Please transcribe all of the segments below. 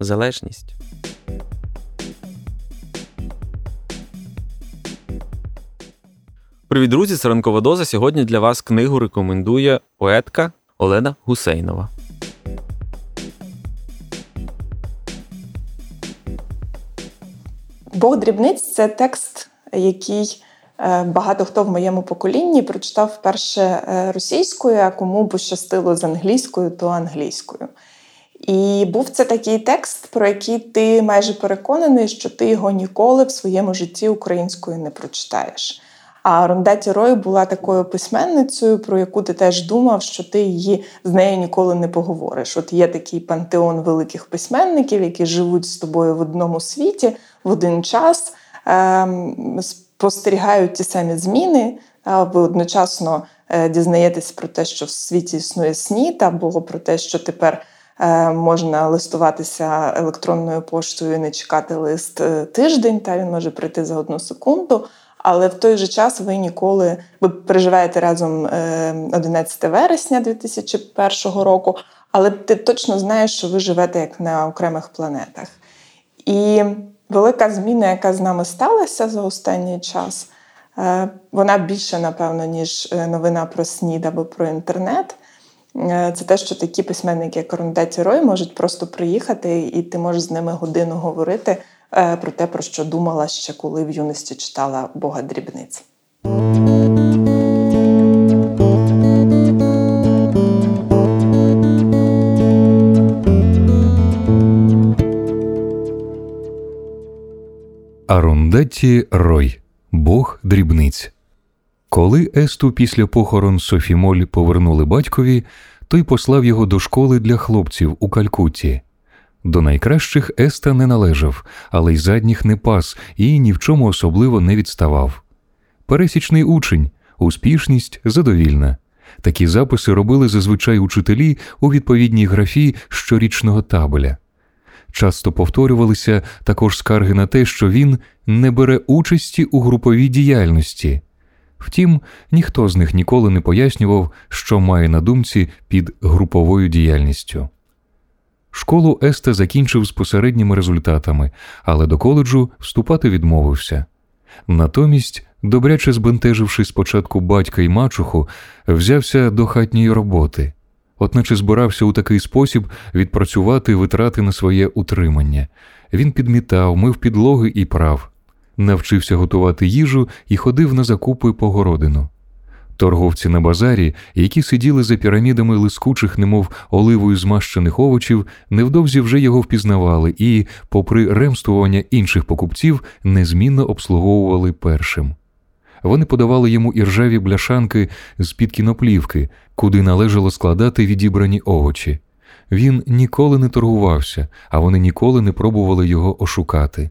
залежність. Привіт, друзі! Це ранкова доза. Сьогодні для вас книгу рекомендує поетка Олена Гусейнова. Бог дрібниць це текст, який е, багато хто в моєму поколінні прочитав вперше е, російською, а кому пощастило з англійською, то англійською. І був це такий текст, про який ти майже переконаний, що ти його ніколи в своєму житті українською не прочитаєш. А Рондаті Рой була такою письменницею, про яку ти теж думав, що ти її з нею ніколи не поговориш. От є такий пантеон великих письменників, які живуть з тобою в одному світі в один час, ем, спостерігають ті самі зміни. Ви одночасно е, дізнаєтесь про те, що в світі існує снід, або про те, що тепер. Е, можна листуватися електронною поштою не чекати лист е, тиждень, та він може прийти за одну секунду. Але в той же час ви ніколи ви переживаєте разом 11 е, вересня 2001 року, але ти точно знаєш, що ви живете як на окремих планетах. І велика зміна, яка з нами сталася за останній час, вона більше, напевно, ніж новина про снід або про інтернет. Е, це те, що такі письменники, як Рондаті Рой, можуть просто приїхати, і ти можеш з ними годину говорити е, про те, про що думала ще коли в юності читала Бога дрібниць. Арундатті Рой Бог дрібниць. Коли Есту після похорон Софімоль повернули батькові, той послав його до школи для хлопців у Калькутті. До найкращих Еста не належав, але й задніх не пас і ні в чому особливо не відставав. Пересічний учень, успішність задовільна. Такі записи робили зазвичай учителі у відповідній графі щорічного табеля. Часто повторювалися також скарги на те, що він не бере участі у груповій діяльності. Втім, ніхто з них ніколи не пояснював, що має на думці під груповою діяльністю. Школу Есте закінчив з посередніми результатами, але до коледжу вступати відмовився. Натомість, добряче збентеживши спочатку батька і мачуху, взявся до хатньої роботи, одначе збирався у такий спосіб відпрацювати витрати на своє утримання. Він підмітав, мив підлоги і прав навчився готувати їжу і ходив на закупи по городину. Торговці на базарі, які сиділи за пірамідами лискучих, немов оливою змащених овочів, невдовзі вже його впізнавали і, попри ремствування інших покупців, незмінно обслуговували першим. Вони подавали йому іржаві бляшанки з під кіноплівки, куди належало складати відібрані овочі. Він ніколи не торгувався, а вони ніколи не пробували його ошукати.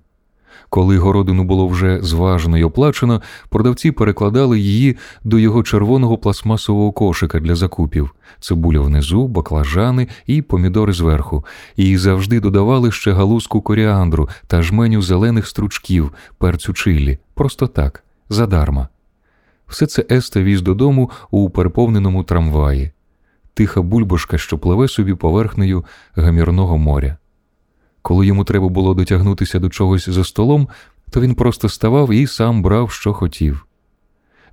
Коли городину було вже зважено й оплачено, продавці перекладали її до його червоного пластмасового кошика для закупів, цибуля внизу, баклажани і помідори зверху, і завжди додавали ще галузку коріандру та жменю зелених стручків, перцю чилі, просто так, задарма. Все це Еста віз додому у переповненому трамваї, тиха бульбашка, що пливе собі поверхнею гамірного моря. Коли йому треба було дотягнутися до чогось за столом, то він просто ставав і сам брав, що хотів.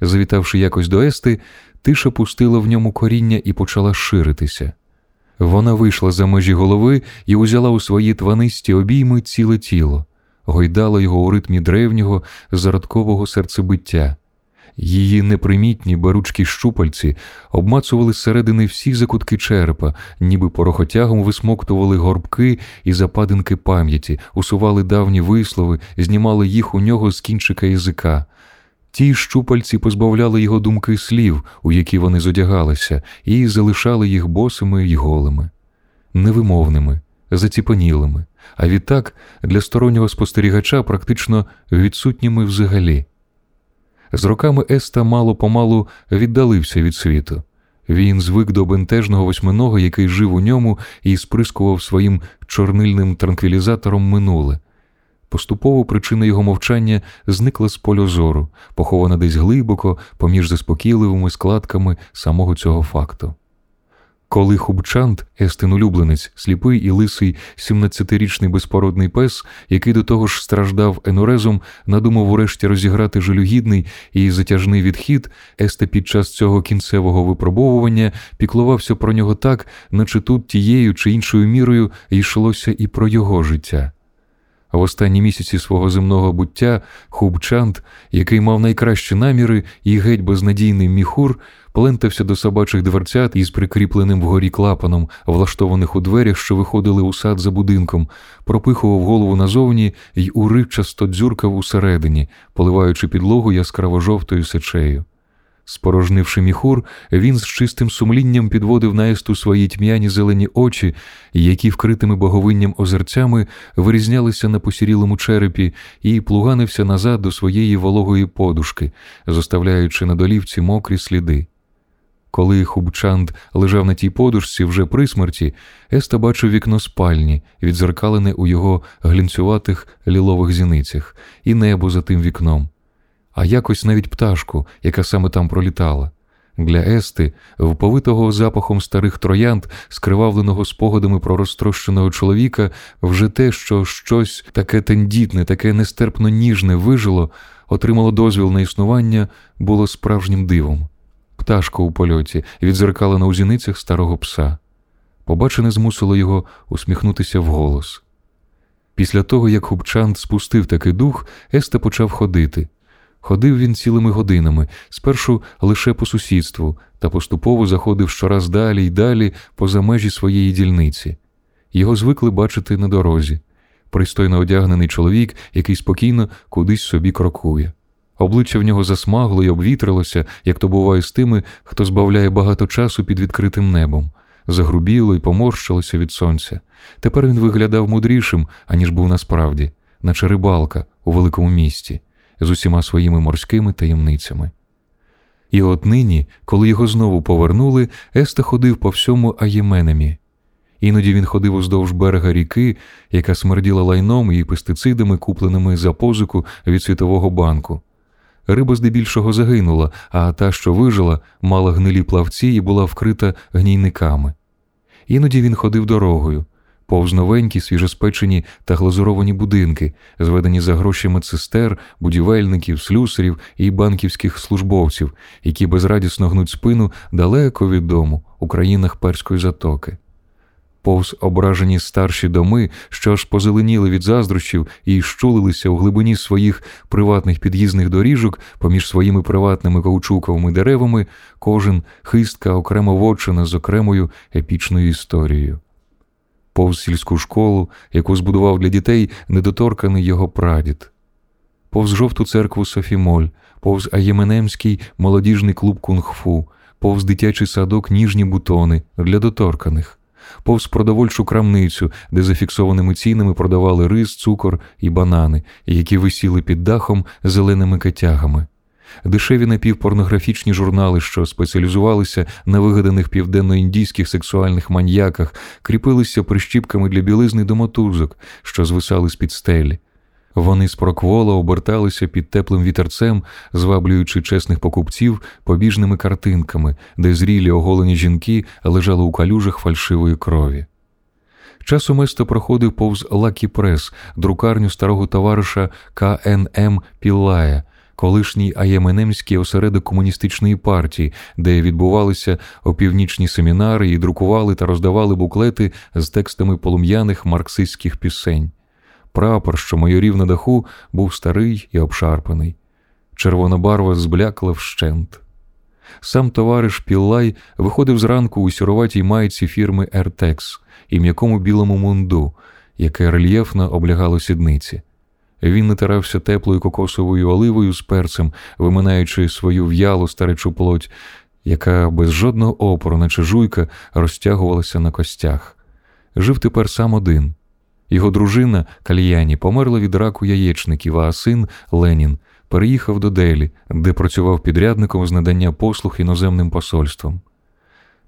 Завітавши якось до Ести, тиша пустила в ньому коріння і почала ширитися. Вона вийшла за межі голови і узяла у свої тванисті обійми ціле тіло, гойдала його у ритмі древнього, зародкового серцебиття. Її непримітні баручкі щупальці обмацували зсередини всі закутки черепа, ніби порохотягом висмоктували горбки і западинки пам'яті, усували давні вислови, знімали їх у нього з кінчика язика. Ті щупальці позбавляли його думки слів, у які вони зодягалися, і залишали їх босими й голими, невимовними, заціпанілими, а відтак для стороннього спостерігача практично відсутніми взагалі. З роками Еста мало помалу віддалився від світу. Він звик до бентежного восьминого, який жив у ньому і сприскував своїм чорнильним транквілізатором минуле. Поступово причина його мовчання зникла з полю зору, похована десь глибоко, поміж заспокійливими складками самого цього факту. Коли Хубчант, Естин улюбленець, сліпий і лисий 17-річний безпородний пес, який до того ж страждав енурезом, надумав урешті розіграти жалюгідний і затяжний відхід, Есте під час цього кінцевого випробовування піклувався про нього так, наче тут тією чи іншою мірою йшлося і про його життя. В останні місяці свого земного буття Хубчант, який мав найкращі наміри і геть безнадійний міхур, плентався до собачих дверцят із прикріпленим вгорі клапаном, влаштованих у дверях, що виходили у сад за будинком, пропихував голову назовні й уривчасто дзюркав усередині, поливаючи підлогу яскраво жовтою сечею. Спорожнивши міхур, він з чистим сумлінням підводив наїсту свої тьмяні зелені очі, які вкритими боговинням озерцями вирізнялися на посірілому черепі, і плуганився назад до своєї вологої подушки, зоставляючи на долівці мокрі сліди. Коли Хубчанд лежав на тій подушці вже при смерті, Еста бачив вікно спальні, відзеркалене у його глінцюватих лілових зіницях, і небо за тим вікном а якось навіть пташку, яка саме там пролітала. Для Ести, вповитого запахом старих троянд, скривавленого спогадами про розтрощеного чоловіка, вже те, що щось таке тендітне, таке нестерпно ніжне вижило, отримало дозвіл на існування, було справжнім дивом. Пташка у польоті відзеркалена у зіницях старого пса. Побачене змусило його усміхнутися вголос. Після того, як Хубчант спустив такий дух, Еста почав ходити. Ходив він цілими годинами, спершу лише по сусідству, та поступово заходив щораз далі й далі поза межі своєї дільниці. Його звикли бачити на дорозі. Пристойно одягнений чоловік, який спокійно кудись собі крокує. Обличчя в нього засмагло й обвітрилося, як то буває з тими, хто збавляє багато часу під відкритим небом, загрубіло й поморщилося від сонця. Тепер він виглядав мудрішим, аніж був насправді, наче рибалка у великому місті з усіма своїми морськими таємницями. І от нині, коли його знову повернули, Еста ходив по всьому Аєменемі. Іноді він ходив уздовж берега ріки, яка смерділа лайном і пестицидами, купленими за позику від Світового банку. Риба здебільшого загинула, а та, що вижила, мала гнилі плавці і була вкрита гнійниками. Іноді він ходив дорогою, повз новенькі, свіжоспечені та глазуровані будинки, зведені за гроші медсестер, будівельників, слюсарів і банківських службовців, які безрадісно гнуть спину далеко від дому у країнах перської затоки. Повз ображені старші доми, що аж позеленіли від заздрощів і щулилися у глибині своїх приватних під'їзних доріжок поміж своїми приватними каучуковими деревами, кожен хистка окремо вочина з окремою епічною історією повз сільську школу, яку збудував для дітей недоторканий його прадід, повз жовту церкву Софімоль, повз Аєменемський молодіжний клуб кунг-фу, повз дитячий садок ніжні бутони для доторканих, повз продовольчу крамницю, де зафіксованими цінами продавали рис, цукор і банани, які висіли під дахом зеленими кетягами дешеві напівпорнографічні журнали, що спеціалізувалися на вигаданих південноіндійських сексуальних маньяках, кріпилися прищіпками для білизни до мотузок, що звисали з під стелі. Вони спрокволо оберталися під теплим вітерцем, зваблюючи чесних покупців побіжними картинками, де зрілі оголені жінки лежали у калюжах фальшивої крові. Часом Есто проходив повз Лакі Прес, друкарню старого товариша КНМ Піллая, колишній Аєменемський осередок комуністичної партії, де відбувалися опівнічні семінари і друкували та роздавали буклети з текстами полум'яних марксистських пісень. Прапор, що майорів на даху, був старий і обшарпаний. Червона барва зблякла вщент. Сам товариш Піллай виходив зранку у сіроватій майці фірми Ертекс і м'якому білому мунду, яке рельєфно облягало сідниці. Він натирався теплою кокосовою оливою з перцем, виминаючи свою в'ялу старечу плоть, яка без жодного опору, наче жуйка, розтягувалася на костях. Жив тепер сам один. Його дружина Кальяні померла від раку яєчників, а син Ленін переїхав до Делі, де працював підрядником з надання послуг іноземним посольством.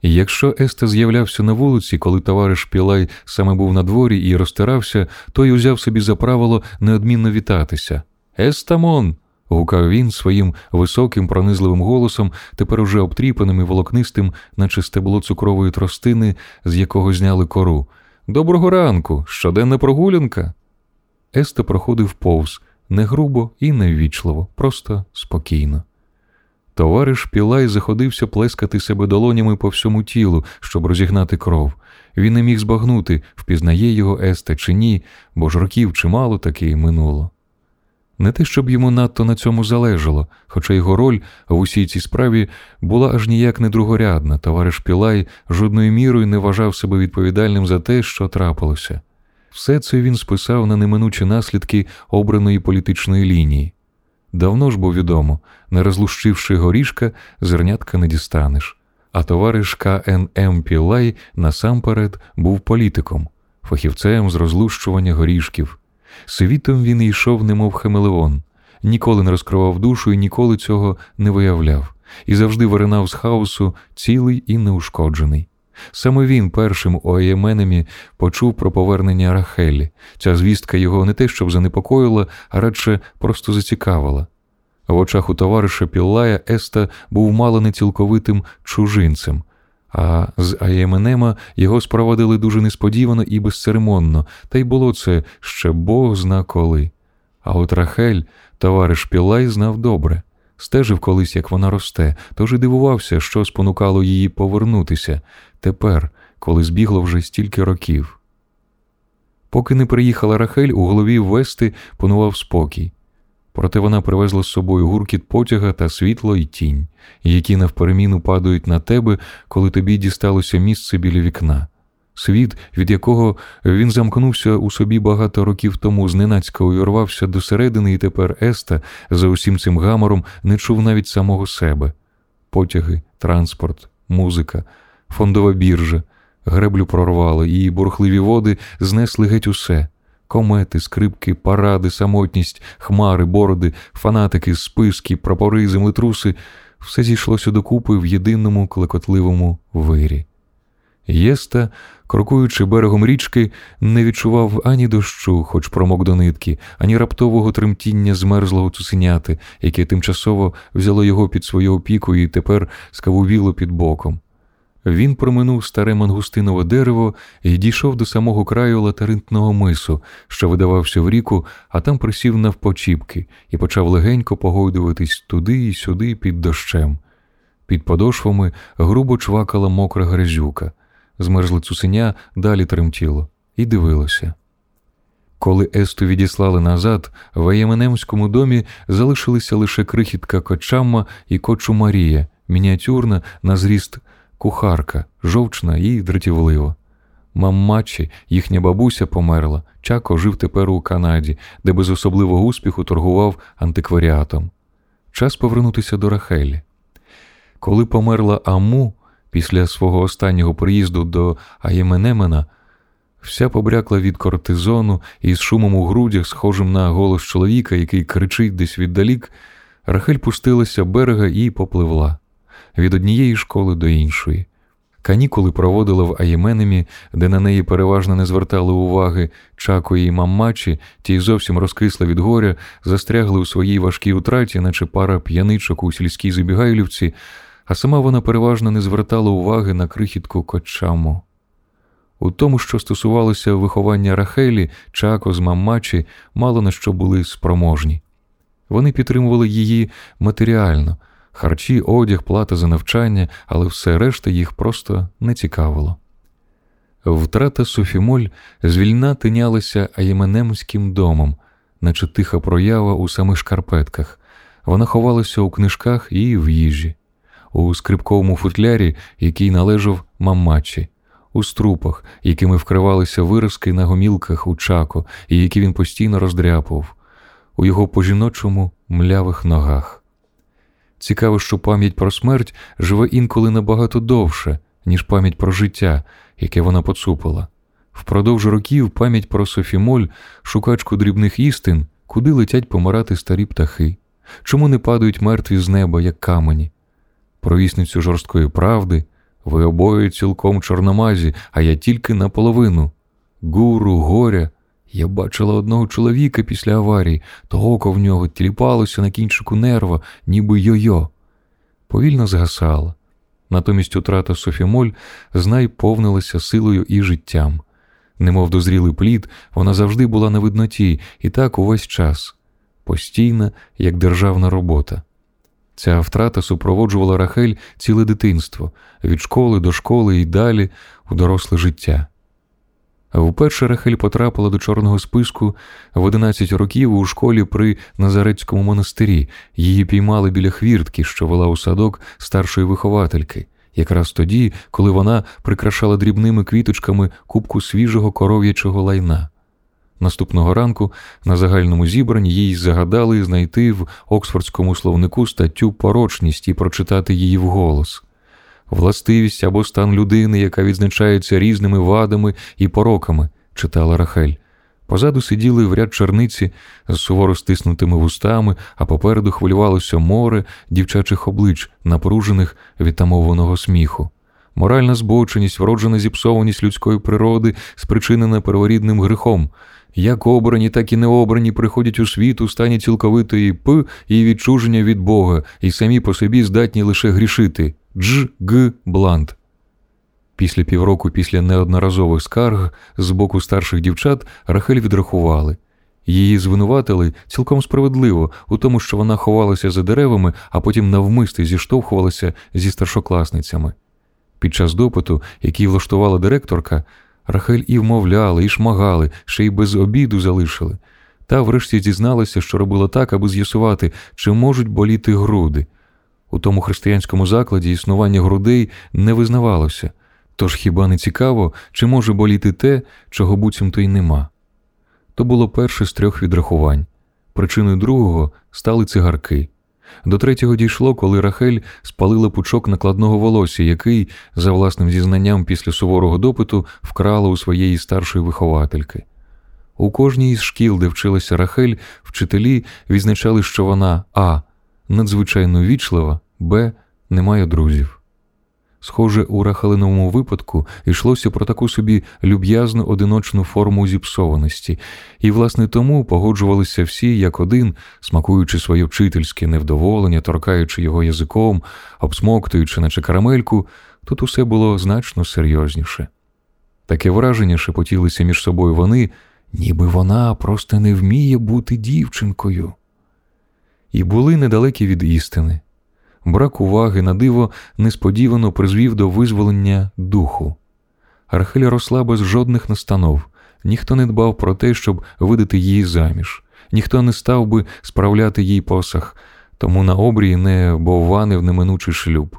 Якщо Еста з'являвся на вулиці, коли товариш Пілай саме був на дворі і розтирався, той узяв собі за правило неодмінно вітатися. Естамон! гукав він своїм високим, пронизливим голосом, тепер уже обтріпаним і волокнистим, наче стебло цукрової тростини, з якого зняли кору. Доброго ранку, щоденна прогулянка. Еста проходив повз не грубо і не ввічливо, просто спокійно. Товариш Пілай заходився плескати себе долонями по всьому тілу, щоб розігнати кров. Він не міг збагнути, впізнає його Еста чи ні, бо ж років чимало таки минуло. Не те, щоб йому надто на цьому залежало, хоча його роль в усій цій справі була аж ніяк не другорядна, товариш Пілай жодною мірою не вважав себе відповідальним за те, що трапилося. Все це він списав на неминучі наслідки обраної політичної лінії. Давно ж бо відомо, не розлущивши горішка, зернятка не дістанеш. А товариш КНМ Пілай насамперед був політиком, фахівцем з розлущування горішків. Світом він йшов, немов Хамелеон, ніколи не розкривав душу і ніколи цього не виявляв, і завжди виринав з хаосу цілий і неушкоджений. Саме він першим у Аєменемі почув про повернення Рахелі. Ця звістка його не те, щоб занепокоїла, а радше просто зацікавила. В очах у товариша Піллая Еста був мало не цілковитим чужинцем, а з Аєменема його спровадили дуже несподівано і безцеремонно, та й було це ще Бог зна коли. А от Рахель, товариш Пілай, знав добре. Стежив колись, як вона росте, тож і дивувався, що спонукало її повернутися тепер, коли збігло вже стільки років. Поки не приїхала Рахель, у голові Вести панував спокій. Проте вона привезла з собою гуркіт потяга та світло і тінь, які навпереміну падають на тебе, коли тобі дісталося місце біля вікна. Світ, від якого він замкнувся у собі багато років тому, зненацька увірвався до середини, і тепер Еста за усім цим гамором не чув навіть самого себе. Потяги, транспорт, музика, фондова біржа, греблю прорвало, і бурхливі води знесли геть усе. Комети, скрипки, паради, самотність, хмари, бороди, фанатики, списки, прапори, землетруси все зійшлося докупи в єдиному клекотливому вирі. Єста, крокуючи берегом річки, не відчував ані дощу, хоч промок до нитки, ані раптового тремтіння змерзлого цуценяти, яке тимчасово взяло його під свою опіку і тепер скавувіло під боком. Він проминув старе мангустинове дерево і дійшов до самого краю латаринтного мису, що видавався в ріку, а там присів навпочіпки і почав легенько погойдуватись туди і сюди під дощем. Під подошвами грубо чвакала мокра грязюка, змерзле цусеня далі тремтіло і дивилося. Коли Есту відіслали назад, в Аєменемському домі залишилися лише крихітка кочамма і кочу Марія, мініатюрна на зріст кухарка, жовчна і дратівлива. Маммачі, їхня бабуся померла, Чако жив тепер у Канаді, де без особливого успіху торгував антикваріатом. Час повернутися до Рахелі. Коли померла Аму після свого останнього приїзду до Аєменемена, вся побрякла від кортизону і з шумом у грудях, схожим на голос чоловіка, який кричить десь віддалік, Рахель пустилася берега і попливла від однієї школи до іншої. Канікули проводила в Аєменемі, де на неї переважно не звертали уваги Чако і маммачі, ті зовсім розкисли від горя, застрягли у своїй важкій утраті, наче пара п'яничок у сільській забігайлівці, а сама вона переважно не звертала уваги на крихітку кочаму. У тому, що стосувалося виховання Рахелі, Чако з маммачі, мало на що були спроможні. Вони підтримували її матеріально харчі, одяг, плата за навчання, але все решта їх просто не цікавило. Втрата Софімоль звільна тинялася Аєменемським домом, наче тиха проява у самих шкарпетках. Вона ховалася у книжках і в їжі, у скрипковому футлярі, який належав мамачі, у струпах, якими вкривалися виразки на гомілках у чако, і які він постійно роздряпував, у його по жіночому млявих ногах. Цікаво, що пам'ять про смерть живе інколи набагато довше, ніж пам'ять про життя, яке вона поцупила. Впродовж років пам'ять про Софімоль, шукачку дрібних істин, куди летять помирати старі птахи, чому не падають мертві з неба, як камені, про вісницю жорсткої правди, ви обоє цілком чорномазі, а я тільки наполовину. Гуру, горя. Я бачила одного чоловіка після аварії, то око в нього тіліпалося на кінчику нерва, ніби йо-йо. Повільно згасала. Натомість утрата Софімоль знай повнилася силою і життям. Немов дозрілий плід, вона завжди була на видноті, і так увесь час, постійна, як державна робота. Ця втрата супроводжувала Рахель ціле дитинство від школи до школи і далі у доросле життя. Вперше Рахель потрапила до чорного списку в 11 років у школі при Назарецькому монастирі. Її піймали біля хвіртки, що вела у садок старшої виховательки, якраз тоді, коли вона прикрашала дрібними квіточками кубку свіжого коров'ячого лайна. Наступного ранку на загальному зібранні їй загадали знайти в Оксфордському словнику статтю порочність і прочитати її вголос. Властивість або стан людини, яка відзначається різними вадами і пороками, читала Рахель. Позаду сиділи в ряд черниці з суворо стиснутими вустами, а попереду хвилювалося море дівчачих облич, напружених від тамованого сміху. Моральна збоченість, вроджена зіпсованість людської природи, спричинена перворідним грехом. Як обрані, так і необрані приходять у світ у стані цілковитої п і відчуження від Бога, і самі по собі здатні лише грішити. Дж. Г. Блант. Після півроку, після неодноразових скарг з боку старших дівчат Рахель відрахували. Її звинуватили цілком справедливо у тому, що вона ховалася за деревами, а потім навмисти зіштовхувалася зі старшокласницями. Під час допиту, який влаштувала директорка, Рахель і вмовляли, і шмагали, ще й без обіду залишили. Та врешті дізналася, що робила так, аби з'ясувати, чи можуть боліти груди. У тому християнському закладі існування грудей не визнавалося, тож хіба не цікаво, чи може боліти те, чого буцімто й нема. То було перше з трьох відрахувань. Причиною другого стали цигарки. До третього дійшло, коли Рахель спалила пучок накладного волосся, який, за власним зізнанням після суворого допиту, вкрала у своєї старшої виховательки. У кожній із шкіл, де вчилася Рахель, вчителі відзначали, що вона а. надзвичайно вічлива, б. не має друзів. Схоже, у Рахалиновому випадку йшлося про таку собі люб'язну одиночну форму зіпсованості, і, власне, тому погоджувалися всі як один, смакуючи своє вчительське невдоволення, торкаючи його язиком, обсмоктуючи, наче карамельку, тут усе було значно серйозніше. Таке враження шепотілися між собою вони, ніби вона просто не вміє бути дівчинкою. І були недалекі від істини брак уваги на диво несподівано призвів до визволення духу. Рахель росла без жодних настанов, ніхто не дбав про те, щоб видати її заміж, ніхто не став би справляти їй посах, тому на обрії не бовванив неминучий шлюб.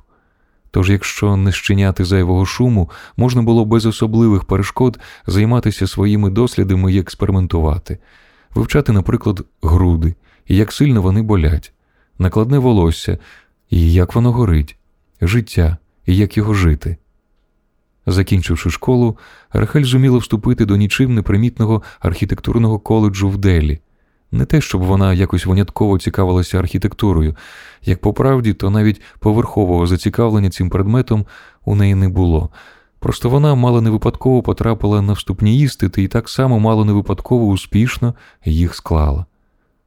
Тож, якщо не щиняти зайвого шуму, можна було без особливих перешкод займатися своїми дослідами і експериментувати, вивчати, наприклад, груди, і як сильно вони болять, накладне волосся, і як воно горить, життя, і як його жити. Закінчивши школу, Рахель зуміла вступити до нічим непримітного архітектурного коледжу в Делі. Не те, щоб вона якось винятково цікавилася архітектурою, як по правді, то навіть поверхового зацікавлення цим предметом у неї не було. Просто вона мало не випадково потрапила на вступні істити і так само мало не випадково успішно їх склала.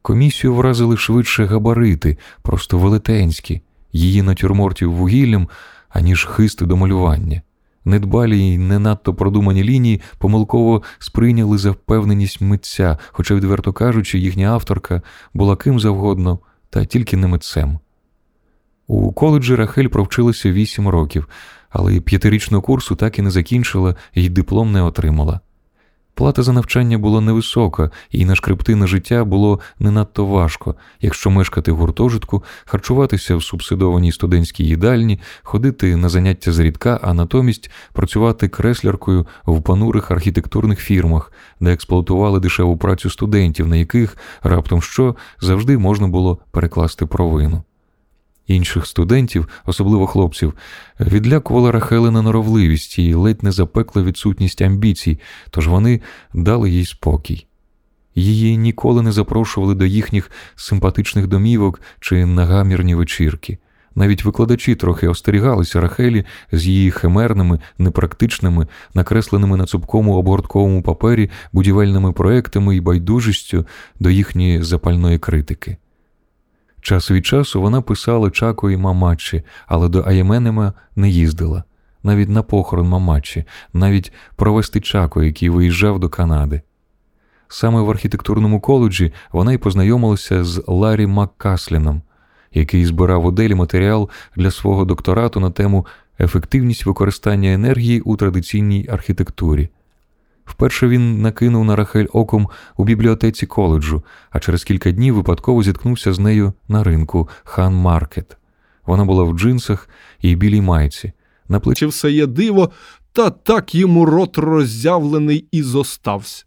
Комісію вразили швидше габарити, просто велетенські її натюрмортів вугіллям, аніж хисти до малювання. Недбалі й не надто продумані лінії помилково сприйняли за впевненість митця, хоча, відверто кажучи, їхня авторка була ким завгодно, та тільки не митцем. У коледжі Рахель провчилася вісім років, але п'ятирічного курсу так і не закінчила і диплом не отримала. Плата за навчання була невисока, і на шкрептине життя було не надто важко, якщо мешкати в гуртожитку, харчуватися в субсидованій студентській їдальні, ходити на заняття зрідка, а натомість працювати кресляркою в понурих архітектурних фірмах, де експлуатували дешеву працю студентів, на яких раптом що завжди можна було перекласти провину. Інших студентів, особливо хлопців, відлякувала Рахелина норовливість і ледь не запекла відсутність амбіцій, тож вони дали їй спокій. Її ніколи не запрошували до їхніх симпатичних домівок чи на гамірні вечірки. Навіть викладачі трохи остерігалися Рахелі з її химерними, непрактичними, накресленими на цупкому обгортковому папері будівельними проектами і байдужістю до їхньої запальної критики. Час від часу вона писала Чако і Мамачі, але до Аєменема не їздила, навіть на похорон Мамачі, навіть провести Чако, який виїжджав до Канади. Саме в архітектурному коледжі вона й познайомилася з Ларі Маккасліном, який збирав у Делі матеріал для свого докторату на тему ефективність використання енергії у традиційній архітектурі. Вперше він накинув на Рахель оком у бібліотеці коледжу, а через кілька днів випадково зіткнувся з нею на ринку Хан Маркет. Вона була в джинсах і білій майці. На плечі все є диво, та так йому рот роззявлений і зостався.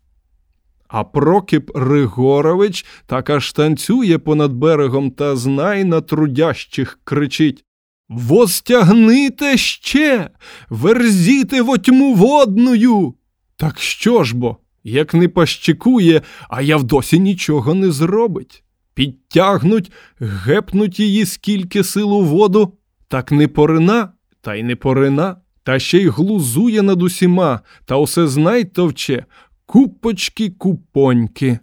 А Прокіп Ригорович так аж танцює понад берегом та знай на трудящих кричить Возтягните ще, верзіте во тьму водною. Так що ж бо, як не пащикує, а я вдосі нічого не зробить. Підтягнуть, гепнуть її скільки сил у воду, так не порина, та й не порина, та ще й глузує над усіма, та усе знай товче, купочки купоньки.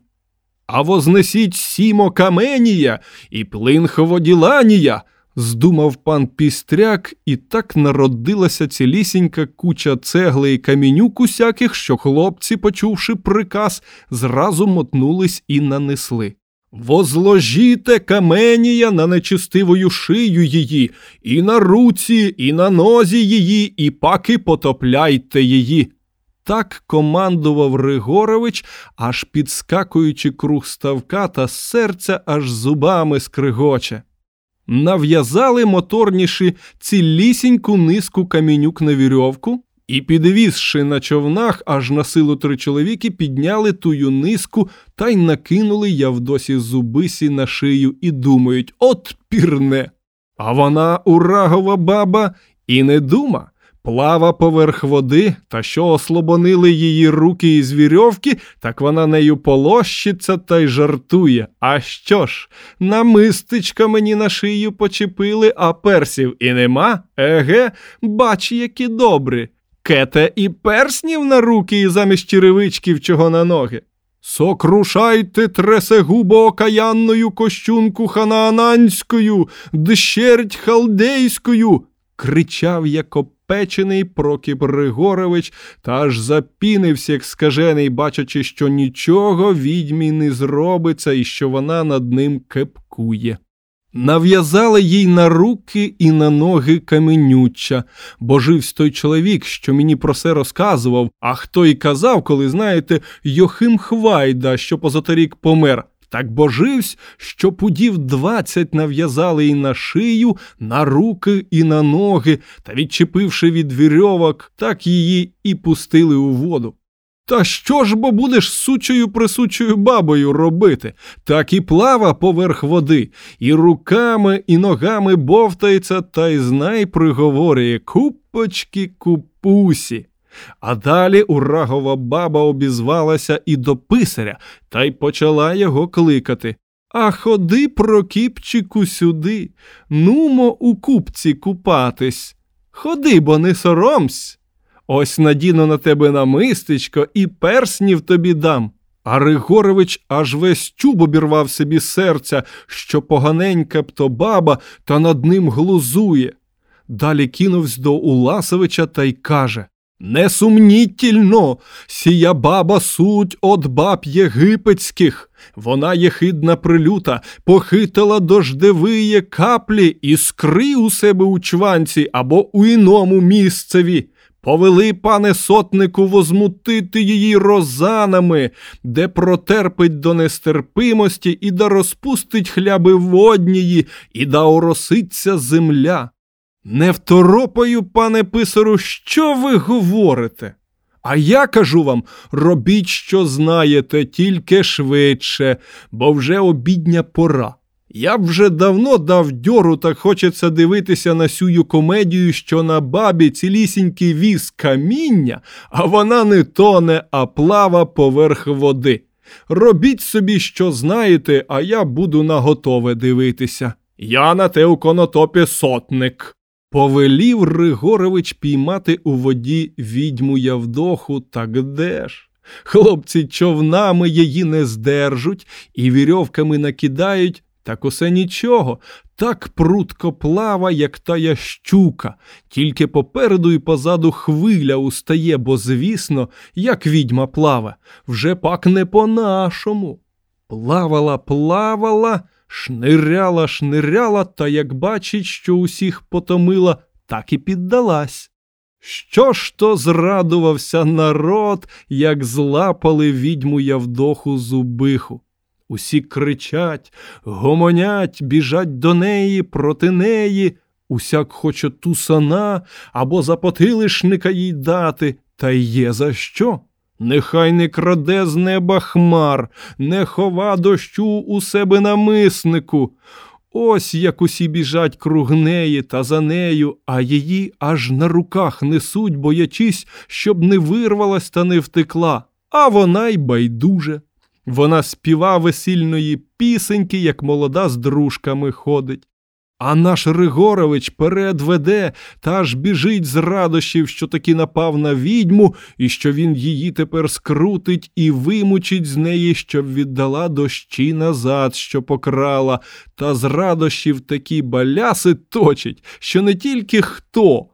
А вознесіть сімо каменія і плинховоділанія, здумав пан Пістряк, і так народилася цілісінька куча цегли і камінюк усяких, що хлопці, почувши приказ, зразу мотнулись і нанесли. Возложіте каменія на нечистивою шию її, і на руці, і на нозі її, і паки потопляйте її. Так командував Ригорович, аж підскакуючи круг ставка, та серця аж зубами скригоче. Нав'язали моторніші цілісіньку низку камінюк на вірьовку, і, підвізши на човнах, аж на силу три чоловіки, підняли тую низку та й накинули Явдосі зубисі на шию і думають от пірне. А вона, урагова баба, і не дума плава поверх води, та що ослобонили її руки із вірьовки, так вона нею полощиться та й жартує. А що ж, намистичка мені на шию почепили, а персів і нема? Еге, бач, які добрі. Кете і перснів на руки і замість черевичків чого на ноги. Сокрушайте тресегубо окаянною кощунку ханаананською, дщерть халдейською, кричав Якоб печений Прокіп Григорович та аж запінився, як скажений, бачачи, що нічого відьмі не зробиться і що вона над ним кепкує. Нав'язали їй на руки і на ноги каменюча, бо живсь той чоловік, що мені про це розказував, а хто й казав, коли, знаєте, Йохим Хвайда, що позаторік помер. Так боживсь, що пудів двадцять нав'язали і на шию, на руки і на ноги, та, відчепивши від вірьовок, так її і пустили у воду. Та що ж бо будеш сучою присучою бабою робити? Так і плава поверх води, і руками, і ногами бовтається, та й знай приговорює купочки купусі. А далі урагова баба обізвалася і до писаря та й почала його кликати. А ходи, Прокіпчику, сюди, нумо у купці купатись. Ходи, бо не соромсь. Ось надіну на тебе намистечко і перснів тобі дам. А Ригорович аж весь чуб обірвав собі серця, що поганенька б то баба та над ним глузує. Далі кинувсь до Уласовича та й каже Несумнітельно, сія баба суть от баб єгипетських, вона єхидна прилюта, похитала дождевиє каплі і скри у себе у чванці або у іному місцеві. Повели, пане сотнику, возмутити її розанами, де протерпить до нестерпимості і да розпустить хляби воднії, і да ороситься земля. Не второпаю, пане писару, що ви говорите? А я кажу вам робіть, що знаєте, тільки швидше, бо вже обідня пора. Я б вже давно дав дьору, так хочеться дивитися на сюю комедію, що на бабі цілісінький віз каміння, а вона не тоне, а плава поверх води. Робіть собі, що знаєте, а я буду на готове дивитися. Я на те у конотопі сотник. Повелів Ригорович піймати у воді відьму Явдоху, так де ж? Хлопці човнами її не здержуть і вірьовками накидають, так усе нічого, так прутко плава, як тая щука, тільки попереду і позаду хвиля устає, бо, звісно, як відьма плаве, вже пак не по-нашому. Плавала, плавала, шниряла, шниряла, та як бачить, що усіх потомила, так і піддалась. Що ж то зрадувався народ, як злапали відьму Явдоху зубиху. Усі кричать, гомонять, біжать до неї, проти неї, усяк хоче тусана або запотилишника їй дати, та є за що. Нехай не краде з неба хмар, не хова дощу у себе на миснику. Ось як усі біжать круг неї та за нею, а її аж на руках несуть, боячись, щоб не вирвалась та не втекла, а вона й байдуже. Вона співа весільної пісеньки, як молода з дружками ходить. А наш Ригорович перед веде та аж біжить з радощів, що таки напав на відьму, і що він її тепер скрутить і вимучить з неї, щоб віддала дощі назад, що покрала, та з радощів такі баляси точить, що не тільки хто,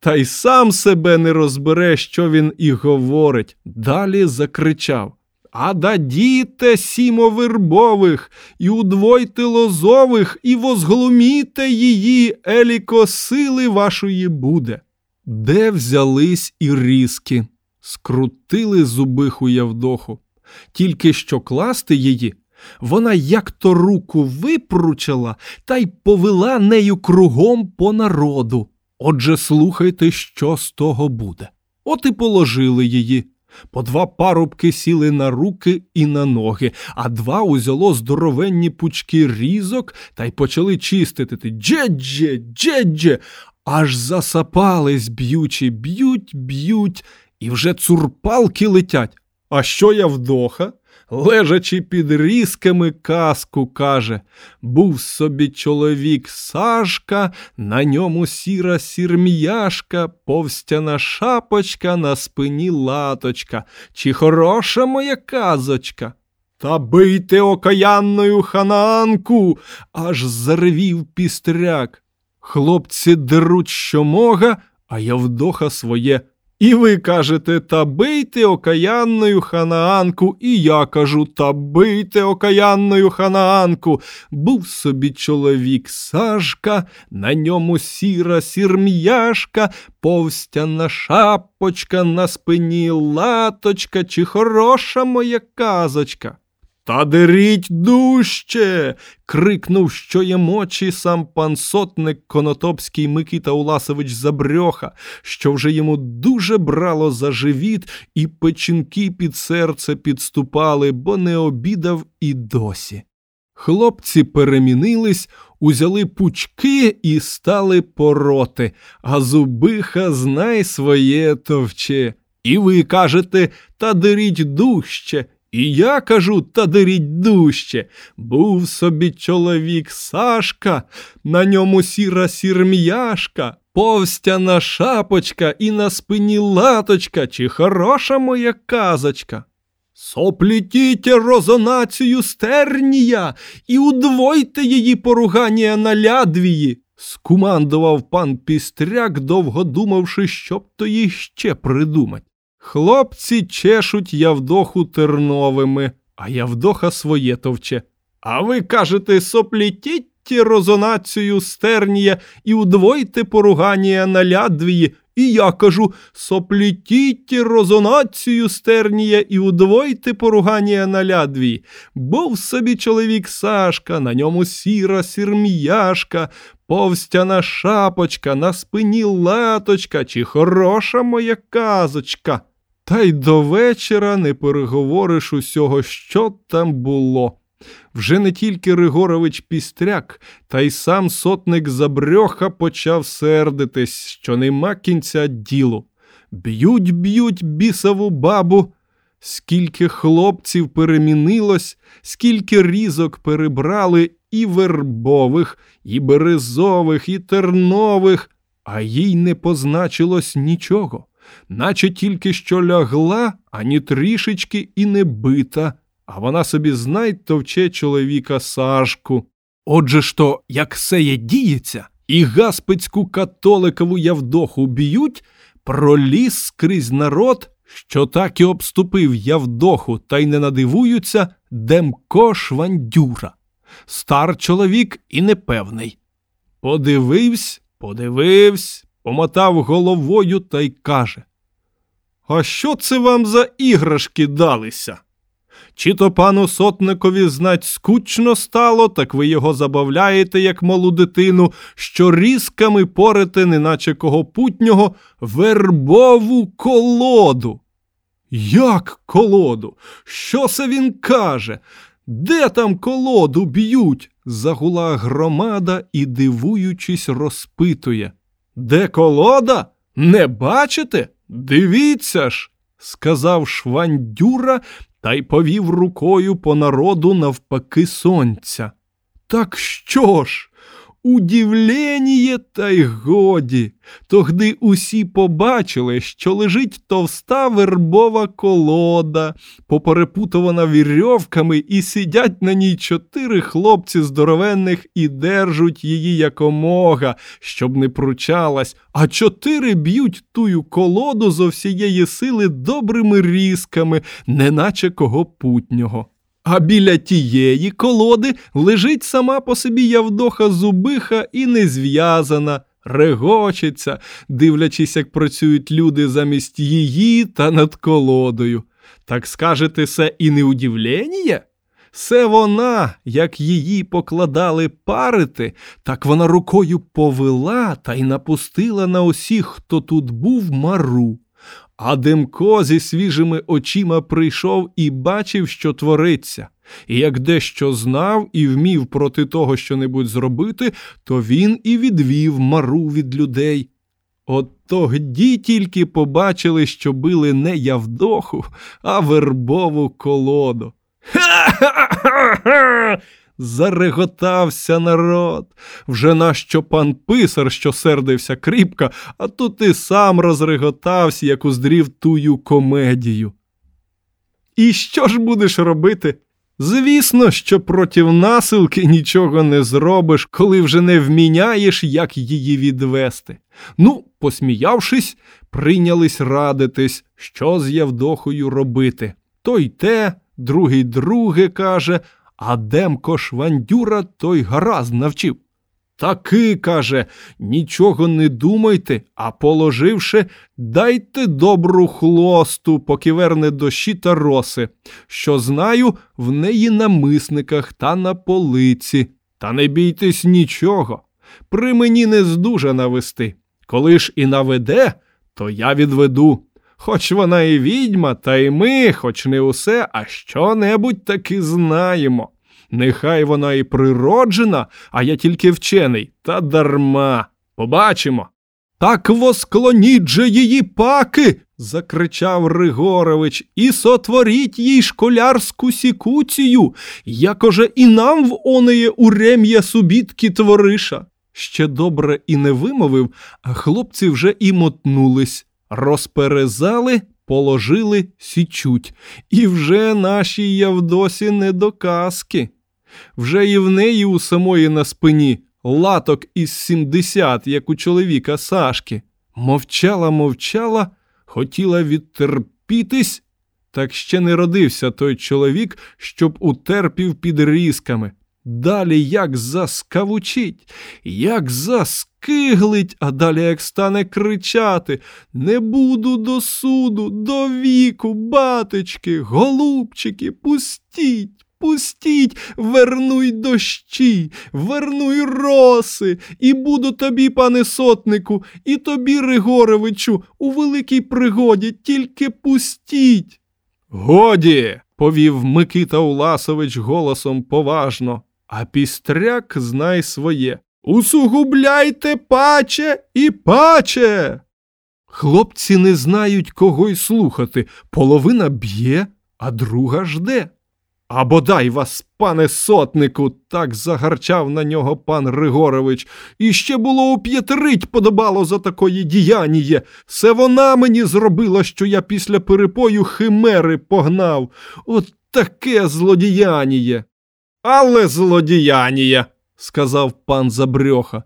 та й сам себе не розбере, що він і говорить. Далі закричав а дадіте сімо вербових, і удвойте лозових, і возглуміте її, еліко сили вашої буде. Де взялись і різки, скрутили зубиху Явдоху, тільки що класти її, вона як то руку випручила та й повела нею кругом по народу. Отже, слухайте, що з того буде. От і положили її. По два парубки сіли на руки і на ноги, а два узяло здоровенні пучки різок та й почали чистити. Джедже, джедже, аж засапались, б'ючи, б'ють, б'ють, і вже цурпалки летять. А що я вдоха? Лежачи під різками, казку каже Був собі чоловік Сашка, на ньому сіра сірм'яшка, повстяна шапочка, на спині латочка. Чи хороша моя казочка? Та бийте окаянною ханаанку, аж заревів пістряк. Хлопці деруть щомога, а Явдоха своє і ви кажете, та бийте окаянною ханаанку, і я кажу, та бийте окаянною ханаанку. Був собі чоловік Сашка, на ньому сіра сірм'яшка, повстяна шапочка, на спині латочка, чи хороша моя казочка. Та деріть дужче. крикнув, що є мочі сам пан сотник Конотопський Микита Уласович Забрьоха, що вже йому дуже брало за живіт, і печінки під серце підступали, бо не обідав і досі. Хлопці перемінились, узяли пучки і стали пороти, а зубиха знай своє товче. І ви кажете, та деріть дужче. І я кажу, та деріть дужче. Був собі чоловік Сашка, на ньому сіра сірм'яшка, повстяна шапочка і на спині латочка, чи хороша моя казочка. Соплітіть розонацію стернія і удвойте її поругання на лядвії, скумандував пан Пістряк, довго думавши, щоб то їй ще придумать. Хлопці чешуть Явдоху терновими, а Явдоха своє товче. А ви кажете, соплітіть розонацію стернія і удвойте поругання на лядвії. І я кажу соплітіть розонацію стернія і удвойте поругання на лядвії. Був собі чоловік Сашка, на ньому сіра сірм'яшка, повстяна шапочка, на спині латочка, чи хороша моя казочка. Та й до вечора не переговориш усього, що там було. Вже не тільки Ригорович Пістряк, та й сам сотник Забрьоха почав сердитись, що нема кінця ділу. Б'ють, б'ють бісову бабу. Скільки хлопців перемінилось, скільки різок перебрали і вербових, і березових, і тернових, а їй не позначилось нічого, наче тільки що лягла, ані трішечки і не бита, а вона собі знай товче чоловіка Сашку. Отже ж то, як сеє діється, і гаспицьку католикову Явдоху б'ють, проліз скрізь народ, що так і обступив Явдоху, та й не надивуються Демко Швандюра. Стар чоловік і непевний. Подивився, подивився, помотав головою та й каже: А що це вам за іграшки далися? Чи то пану сотникові знать скучно стало, так ви його забавляєте, як малу дитину, що різками порите, неначе кого путнього, вербову колоду. Як колоду? Що це він каже? Де там колоду б'ють? загула громада і, дивуючись, розпитує. Де колода? Не бачите? Дивіться ж, сказав Швандюра та й повів рукою по народу навпаки сонця. Так що ж? Удивлєніє, та й годі. Тогди усі побачили, що лежить товста вербова колода, поперепутувана вірьовками, і сидять на ній чотири хлопці здоровенних і держуть її якомога, щоб не пручалась, а чотири б'ють тую колоду зо всієї сили добрими різками, неначе кого путнього. А біля тієї колоди лежить сама по собі Явдоха зубиха і не зв'язана, регочеться, дивлячись, як працюють люди замість її та над колодою. Так скажете се і не удивлення? Се вона, як її покладали парити, так вона рукою повела та й напустила на усіх, хто тут був мару. А Демко зі свіжими очима прийшов і бачив, що твориться, і як дещо знав і вмів проти того що-небудь зробити, то він і відвів мару від людей. От тоді тільки побачили, що били не Явдоху, а вербову колоду. Ха-ха-ха! Зареготався народ. Вже нащо пан писар, що сердився кріпка, а тут і сам розреготався, як уздрів тую комедію. І що ж будеш робити? Звісно, що проти насилки нічого не зробиш, коли вже не вміняєш, як її відвести. Ну, посміявшись, прийнялись радитись, що з Явдохою робити. Той те, другий друге каже. А Демко Швандюра той гаразд навчив. Таки, каже, нічого не думайте, а положивши, дайте добру хлосту, поки верне дощі та роси, що знаю, в неї на мисниках та на полиці. Та не бійтесь нічого. При мені не здужа навести. Коли ж і наведе, то я відведу. Хоч вона і відьма, та й ми, хоч не усе, а що-небудь таки знаємо. Нехай вона і природжена, а я тільки вчений, та дарма. Побачимо. Так восклоніть же її паки. закричав Ригорович, і сотворіть їй школярську сікуцію, якоже і нам в онеє урем'я субітки твориша. Ще добре і не вимовив, а хлопці вже і мотнулись розперезали, положили, січуть, і вже нашій Явдосі не до казки. Вже і в неї у самої на спині латок із сімдесят, як у чоловіка Сашки. Мовчала, мовчала, хотіла відтерпітись, так ще не родився той чоловік, щоб утерпів під різками. Далі як заскавучить, як заскиглить, а далі як стане кричати Не буду до суду, до віку, батечки, голубчики, пустіть. Пустіть, вернуй дощі, вернуй роси, і буду тобі, пане сотнику, і тобі, Ригоровичу, у великій пригоді, тільки пустіть. Годі, повів Микита Уласович голосом поважно, а пістряк знай своє. Усугубляйте паче і паче. Хлопці не знають, кого й слухати. Половина б'є, а друга жде. А бодай вас, пане сотнику, так загарчав на нього пан Григорович. І ще було уп'ятерить подобало за такої діяніє. Це вона мені зробила, що я після перепою химери погнав. От таке злодіяніє. Але злодіяніє, сказав пан Забрьоха.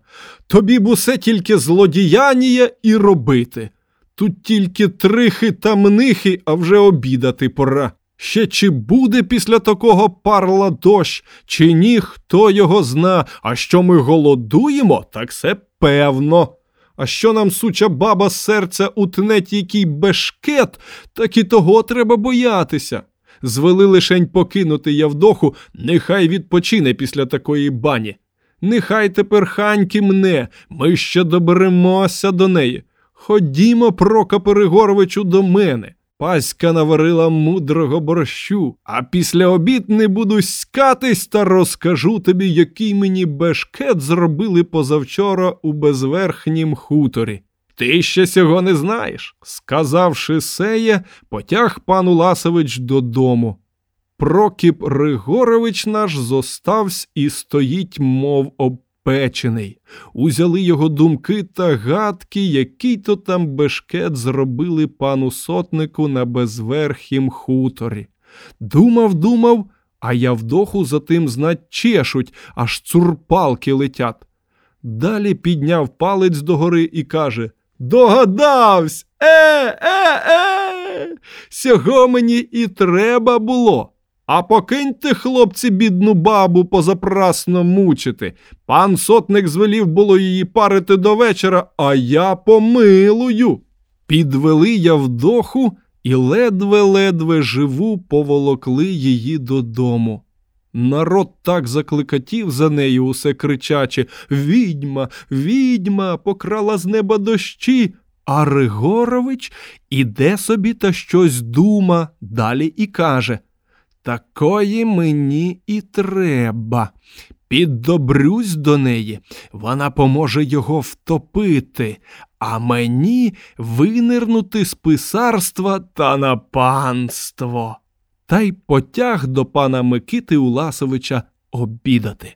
Тобі б усе тільки злодіяніє і робити. Тут тільки трихи та мнихи, а вже обідати пора. Ще чи буде після такого парла дощ, чи ні, хто його зна, а що ми голодуємо, так це певно. А що нам суча баба серця утне тільки бешкет, так і того треба боятися. Звели лишень покинути Явдоху, нехай відпочине після такої бані. Нехай тепер ханьки мне, ми ще доберемося до неї. Ходімо, Прокопе Григоровичу, до мене. Паська наварила мудрого борщу, а після обід не буду скатись та розкажу тобі, який мені бешкет зробили позавчора у безверхнім хуторі. Ти ще сього не знаєш. Сказавши сеє, потяг пан Уласович додому. Прокіп Ригорович наш зоставсь і стоїть, мов обпечений. Узяли його думки та гадки, який то там бешкет зробили пану сотнику на безверхім хуторі. Думав, думав, а я вдоху за тим знать чешуть, аж цурпалки летять. Далі підняв палець догори і каже Догадавсь! Е, е, е! Сього мені і треба було. А покиньте, хлопці, бідну бабу позапрасно мучити. Пан сотник звелів було її парити до вечора, а я помилую. Підвели я вдоху і ледве-ледве живу поволокли її додому. Народ так закликатів за нею, усе кричачи Відьма, відьма, покрала з неба дощі. А Ригорович іде собі та щось дума, далі і каже Такої мені і треба. Піддобрюсь до неї, вона поможе його втопити, а мені винирнути з писарства та на панство. Та й потяг до пана Микити Уласовича обідати.